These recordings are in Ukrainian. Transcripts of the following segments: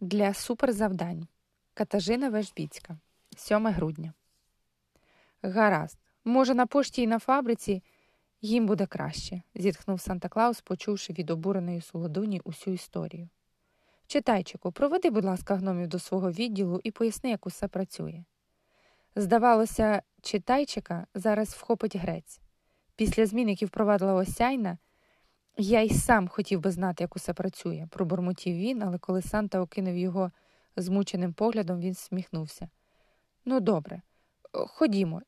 для суперзавдань. Катажина Вежбіцька, 7 грудня. Гаразд. Може, на пошті і на фабриці їм буде краще, зітхнув Санта Клаус, почувши від обуреної солодуні усю історію. Читайчику, проведи, будь ласка, гномів до свого відділу і поясни, як усе працює. Здавалося, читайчика зараз вхопить грець. Після змін, які впровадила осяйна, я й сам хотів би знати, як усе працює, пробурмотів він, але коли Санта окинув його змученим поглядом, він сміхнувся. Ну, добре, ходімо,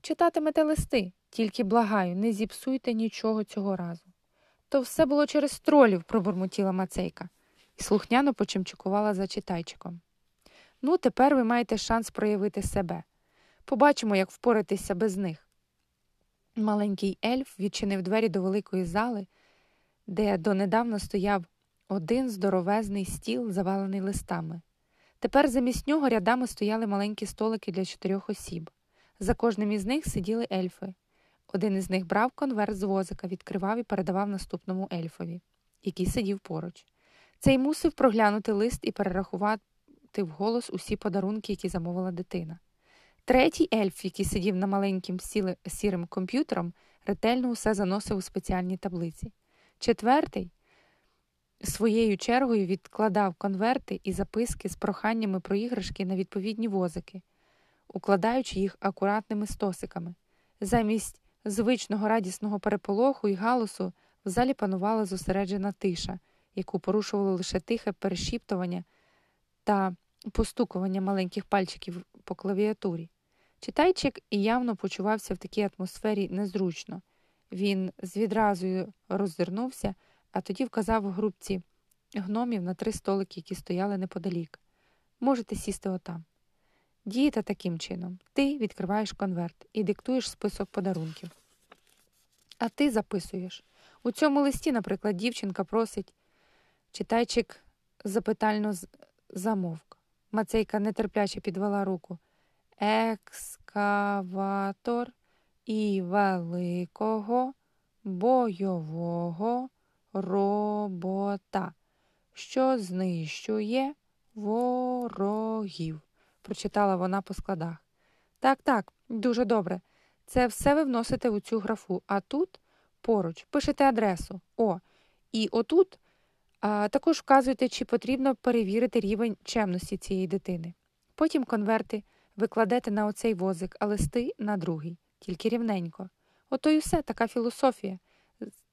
читатимете листи, тільки благаю, не зіпсуйте нічого цього разу. То все було через тролів, пробурмотіла Мацейка, і слухняно почимчикувала за читайчиком. Ну, тепер ви маєте шанс проявити себе. Побачимо, як впоратися без них. Маленький ельф відчинив двері до великої зали, де донедавна стояв один здоровезний стіл, завалений листами. Тепер замість нього рядами стояли маленькі столики для чотирьох осіб. За кожним із них сиділи ельфи. Один із них брав конверт з возика, відкривав і передавав наступному ельфові, який сидів поруч. Цей мусив проглянути лист і перерахувати вголос усі подарунки, які замовила дитина. Третій ельф, який сидів на маленьким сірим комп'ютером, ретельно усе заносив у спеціальній таблиці. Четвертий своєю чергою відкладав конверти і записки з проханнями про іграшки на відповідні возики, укладаючи їх акуратними стосиками. Замість звичного радісного переполоху і галусу в залі панувала зосереджена тиша, яку порушувало лише тихе перешіптування та постукування маленьких пальчиків по клавіатурі. Читайчик і явно почувався в такій атмосфері незручно. Він з відразу роззирнувся, а тоді вказав групці гномів на три столики, які стояли неподалік. Можете сісти отам. Дієте таким чином. Ти відкриваєш конверт і диктуєш список подарунків. А ти записуєш. У цьому листі, наприклад, дівчинка просить. Читайчик запитально замовк. Мацейка нетерпляче підвела руку. Екскаватор і великого бойового робота, що знищує ворогів, прочитала вона по складах. Так, так, дуже добре. Це все ви вносите у цю графу, а тут поруч пишете адресу. О, і отут а, також вказуєте, чи потрібно перевірити рівень чемності цієї дитини. Потім конверти викладете на оцей возик, а листи на другий, тільки рівненько. Ото й усе така філософія.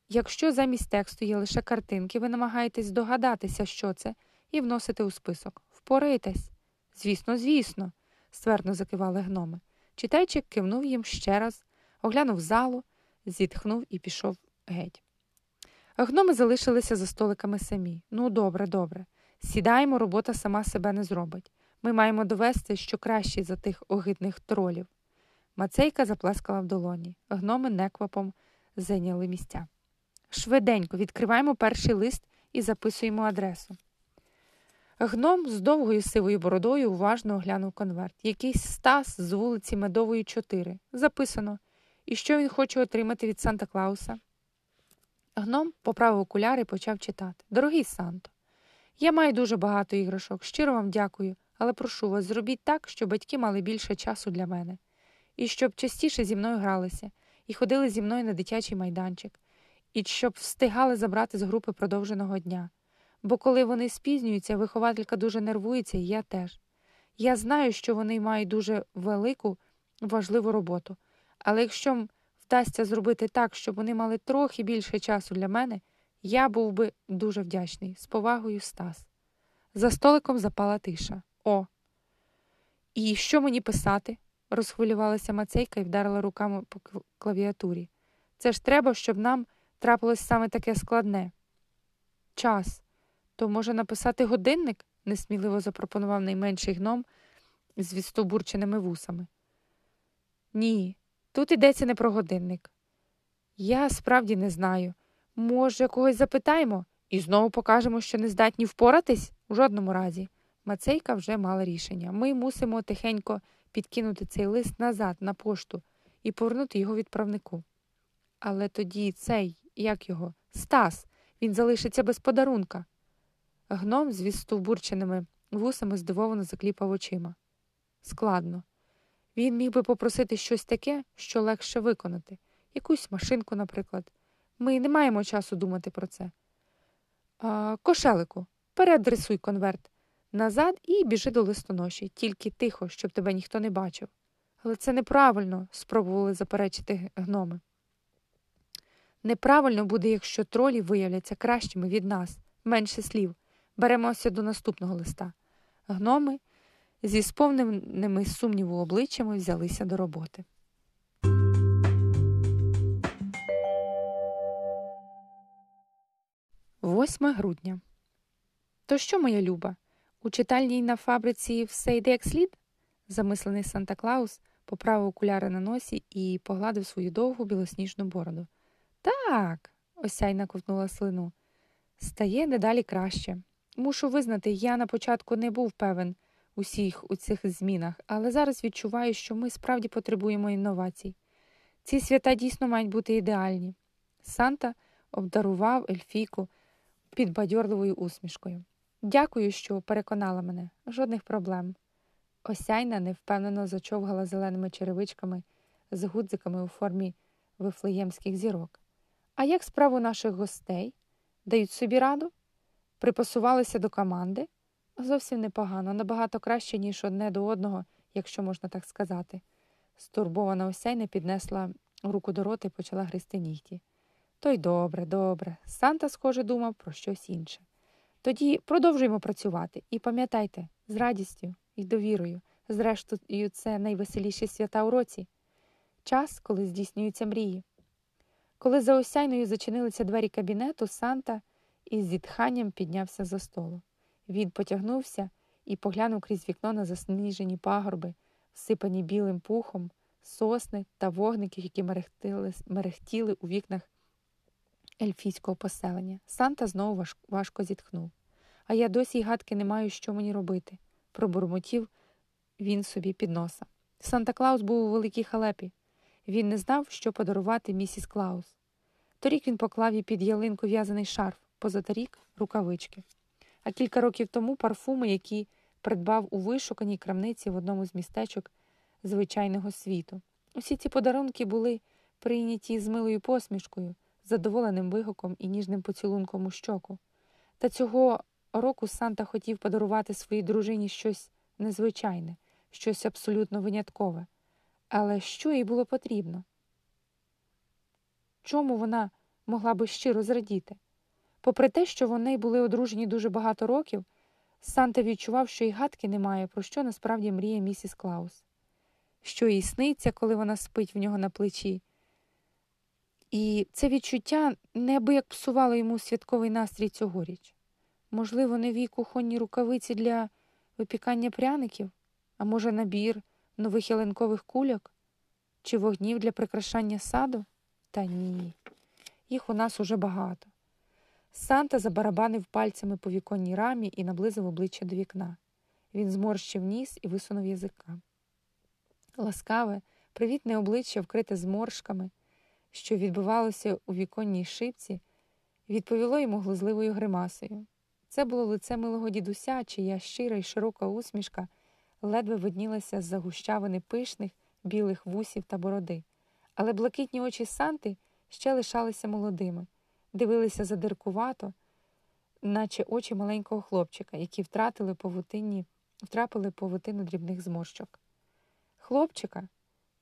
Якщо замість тексту є лише картинки, ви намагаєтесь здогадатися, що це, і вносите у список. Впораєтесь? Звісно, звісно, ствердно закивали гноми. Читайчик кивнув їм ще раз, оглянув залу, зітхнув і пішов геть. Гноми залишилися за столиками самі. Ну, добре, добре. Сідаємо, робота сама себе не зробить. Ми маємо довести, що кращий за тих огидних тролів. Мацейка заплескала в долоні. Гноми неквапом зайняли місця. Швиденько відкриваємо перший лист і записуємо адресу. Гном з довгою сивою бородою уважно оглянув конверт. Якийсь Стас з вулиці Медової, 4. Записано. І що він хоче отримати від Санта Клауса? Гном поправив окуляри і почав читати. Дорогий Санто, я маю дуже багато іграшок. Щиро вам дякую, але прошу вас, зробіть так, щоб батьки мали більше часу для мене, і щоб частіше зі мною гралися, і ходили зі мною на дитячий майданчик, і щоб встигали забрати з групи продовженого дня. Бо коли вони спізнюються, вихователька дуже нервується, і я теж. Я знаю, що вони мають дуже велику, важливу роботу, але якщо вдасться зробити так, щоб вони мали трохи більше часу для мене, я був би дуже вдячний. З повагою Стас. За столиком запала тиша. О. І що мені писати? Розхвилювалася Мацейка і вдарила руками по клавіатурі. Це ж треба, щоб нам трапилось саме таке складне. Час. То може написати годинник? несміливо запропонував найменший гном з відстобурченими вусами. Ні, тут йдеться не про годинник. Я справді не знаю. Може, когось запитаємо і знову покажемо, що не здатні впоратись? У жодному разі. Мацейка вже мала рішення. Ми мусимо тихенько підкинути цей лист назад на пошту і повернути його відправнику. Але тоді цей, як його, Стас, він залишиться без подарунка. Гном з відстовбурченими вусами здивовано закліпав очима. Складно. Він міг би попросити щось таке, що легше виконати, якусь машинку, наприклад. Ми не маємо часу думати про це. А, Кошелику, переадресуй конверт назад і біжи до листоноші, тільки тихо, щоб тебе ніхто не бачив. Але це неправильно, спробували заперечити гноми. Неправильно буде, якщо тролі виявляться кращими від нас, менше слів. Беремося до наступного листа. Гноми зі сповненими сумніву обличчями взялися до роботи. Восьме грудня. То що, моя люба? У читальній на фабриці все йде як слід? Замислений Санта Клаус поправив окуляри на носі і погладив свою довгу білосніжну бороду. Так, осяйна ковтнула слину. Стає дедалі краще. Мушу визнати, я на початку не був певен усіх у цих змінах, але зараз відчуваю, що ми справді потребуємо інновацій. Ці свята дійсно мають бути ідеальні. Санта обдарував Ельфійку підбадьорливою усмішкою. Дякую, що переконала мене, жодних проблем. Осяйна невпевнено зачовгала зеленими черевичками з гудзиками у формі вифлеємських зірок. А як справу наших гостей? Дають собі раду? Припасувалися до команди? Зовсім непогано, набагато краще, ніж одне до одного, якщо можна так сказати. Стурбована осяйна піднесла руку до рота і почала гризти нігті. То й добре, добре. Санта, схоже, думав про щось інше. Тоді продовжуємо працювати і пам'ятайте, з радістю і довірою, зрештою, це найвеселіші свята у році, час, коли здійснюються мрії. Коли за осяйною зачинилися двері кабінету, Санта із зітханням піднявся за столу. Він потягнувся і поглянув крізь вікно на засніжені пагорби, всипані білим пухом, сосни та вогників, які мерехтіли, мерехтіли у вікнах ельфійського поселення. Санта знову важко зітхнув. А я досі й гадки не маю, що мені робити, пробурмотів він собі під носа. Санта Клаус був у великій халепі. Він не знав, що подарувати місіс Клаус. Торік він поклав їй під ялинку в'язаний шарф, позаторік рукавички. А кілька років тому парфуми, які придбав у вишуканій крамниці в одному з містечок звичайного світу. Усі ці подарунки були прийняті з милою посмішкою, задоволеним вигуком і ніжним поцілунком у щоку. Та цього року Санта хотів подарувати своїй дружині щось незвичайне, щось абсолютно виняткове. Але що їй було потрібно? Чому вона могла би щиро зрадіти? Попри те, що вони були одружені дуже багато років, Санта відчував, що й гадки немає, про що насправді мріє місіс Клаус, що їй сниться, коли вона спить в нього на плечі. І це відчуття неабияк псувало йому святковий настрій цьогоріч. Можливо, нові кухонні рукавиці для випікання пряників, а може, набір нових ялинкових кульок чи вогнів для прикрашання саду? Та ні, їх у нас уже багато. Санта забарабанив пальцями по віконній рамі і наблизив обличчя до вікна. Він зморщив ніс і висунув язика. Ласкаве, привітне обличчя, вкрите зморшками, що відбивалося у віконній шипці, відповіло йому глузливою гримасою. Це було лице милого дідуся, чия щира й широка усмішка ледве виднілася з загущавини пишних білих вусів та бороди, але блакитні очі Санти ще лишалися молодими, дивилися задиркувато, наче очі маленького хлопчика, які втратили повутинні, втрапили повутину дрібних зморщок. Хлопчика,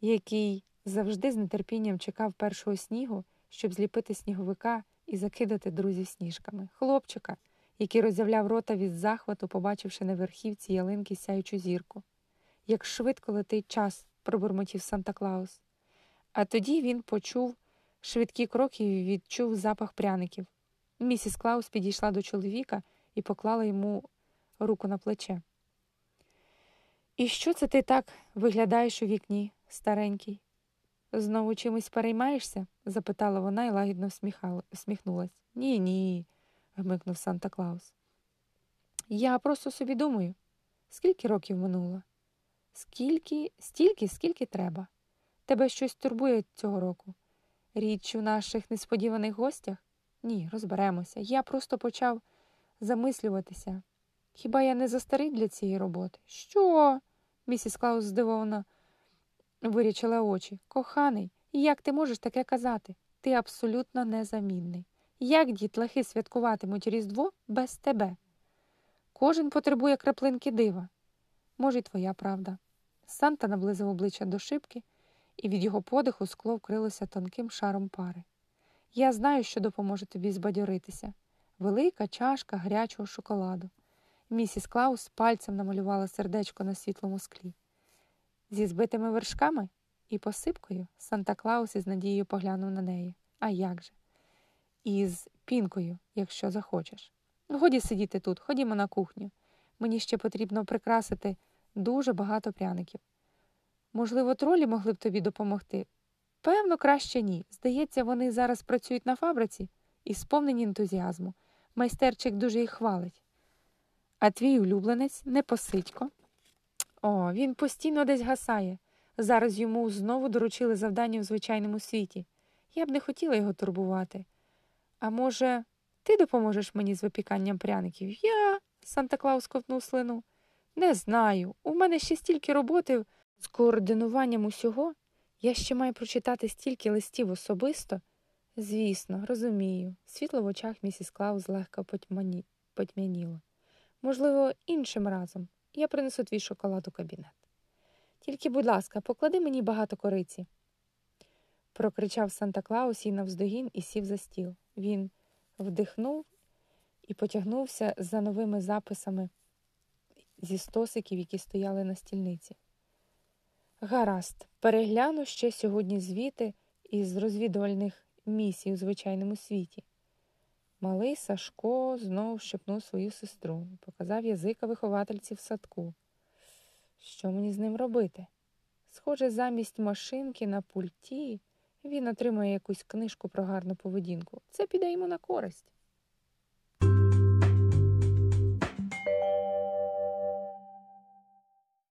який завжди з нетерпінням чекав першого снігу, щоб зліпити сніговика і закидати друзів сніжками. Хлопчика який роззявляв рота від захвату, побачивши на верхівці ялинки сяючу зірку. Як швидко летить час, пробурмотів Санта Клаус. А тоді він почув швидкі кроки і відчув запах пряників. Місіс Клаус підійшла до чоловіка і поклала йому руку на плече. І що це ти так виглядаєш у вікні, старенький? Знову чимось переймаєшся? запитала вона і лагідно всміхнулась. Ні, ні, гмикнув Санта Клаус. Я просто собі думаю, скільки років минуло? Скільки, стільки, скільки треба. Тебе щось турбує цього року. Річ у наших несподіваних гостях? Ні, розберемося. Я просто почав замислюватися. Хіба я не застарий для цієї роботи? Що? Місіс Клаус здивовано вирічила очі. Коханий, як ти можеш таке казати? Ти абсолютно незамінний. Як дітлахи святкуватимуть Різдво без тебе? Кожен потребує краплинки дива. Може, й твоя правда. Санта наблизив обличчя до шибки, і від його подиху скло вкрилося тонким шаром пари. Я знаю, що допоможе тобі збадьоритися. Велика чашка гарячого шоколаду. Місіс Клаус пальцем намалювала сердечко на світлому склі. Зі збитими вершками і посипкою Санта Клаус із надією поглянув на неї. А як же? І з пінкою, якщо захочеш. Годі сидіти тут, ходімо на кухню. Мені ще потрібно прикрасити дуже багато пряників. Можливо, тролі могли б тобі допомогти? Певно, краще ні. Здається, вони зараз працюють на фабриці і сповнені ентузіазму. Майстерчик дуже їх хвалить. А твій улюбленець непосидько. О, він постійно десь гасає. Зараз йому знову доручили завдання в звичайному світі. Я б не хотіла його турбувати. А може, ти допоможеш мені з випіканням пряників? Я. Санта Клаус ковтнув слину. Не знаю. У мене ще стільки роботи з координуванням усього. Я ще маю прочитати стільки листів особисто. Звісно, розумію. Світло в очах місіс Клаус легко потьмані... потьмяніло. Можливо, іншим разом я принесу твій шоколад у кабінет. Тільки, будь ласка, поклади мені багато кориці. Прокричав Санта Клаус їй навздогін і сів за стіл. Він вдихнув і потягнувся за новими записами зі стосиків, які стояли на стільниці. Гаразд, перегляну ще сьогодні звіти із розвідувальних місій у звичайному світі. Малий Сашко знов щепнув свою сестру, показав язика виховательці в садку. Що мені з ним робити? Схоже, замість машинки на пульті він отримає якусь книжку про гарну поведінку. Це піде йому на користь.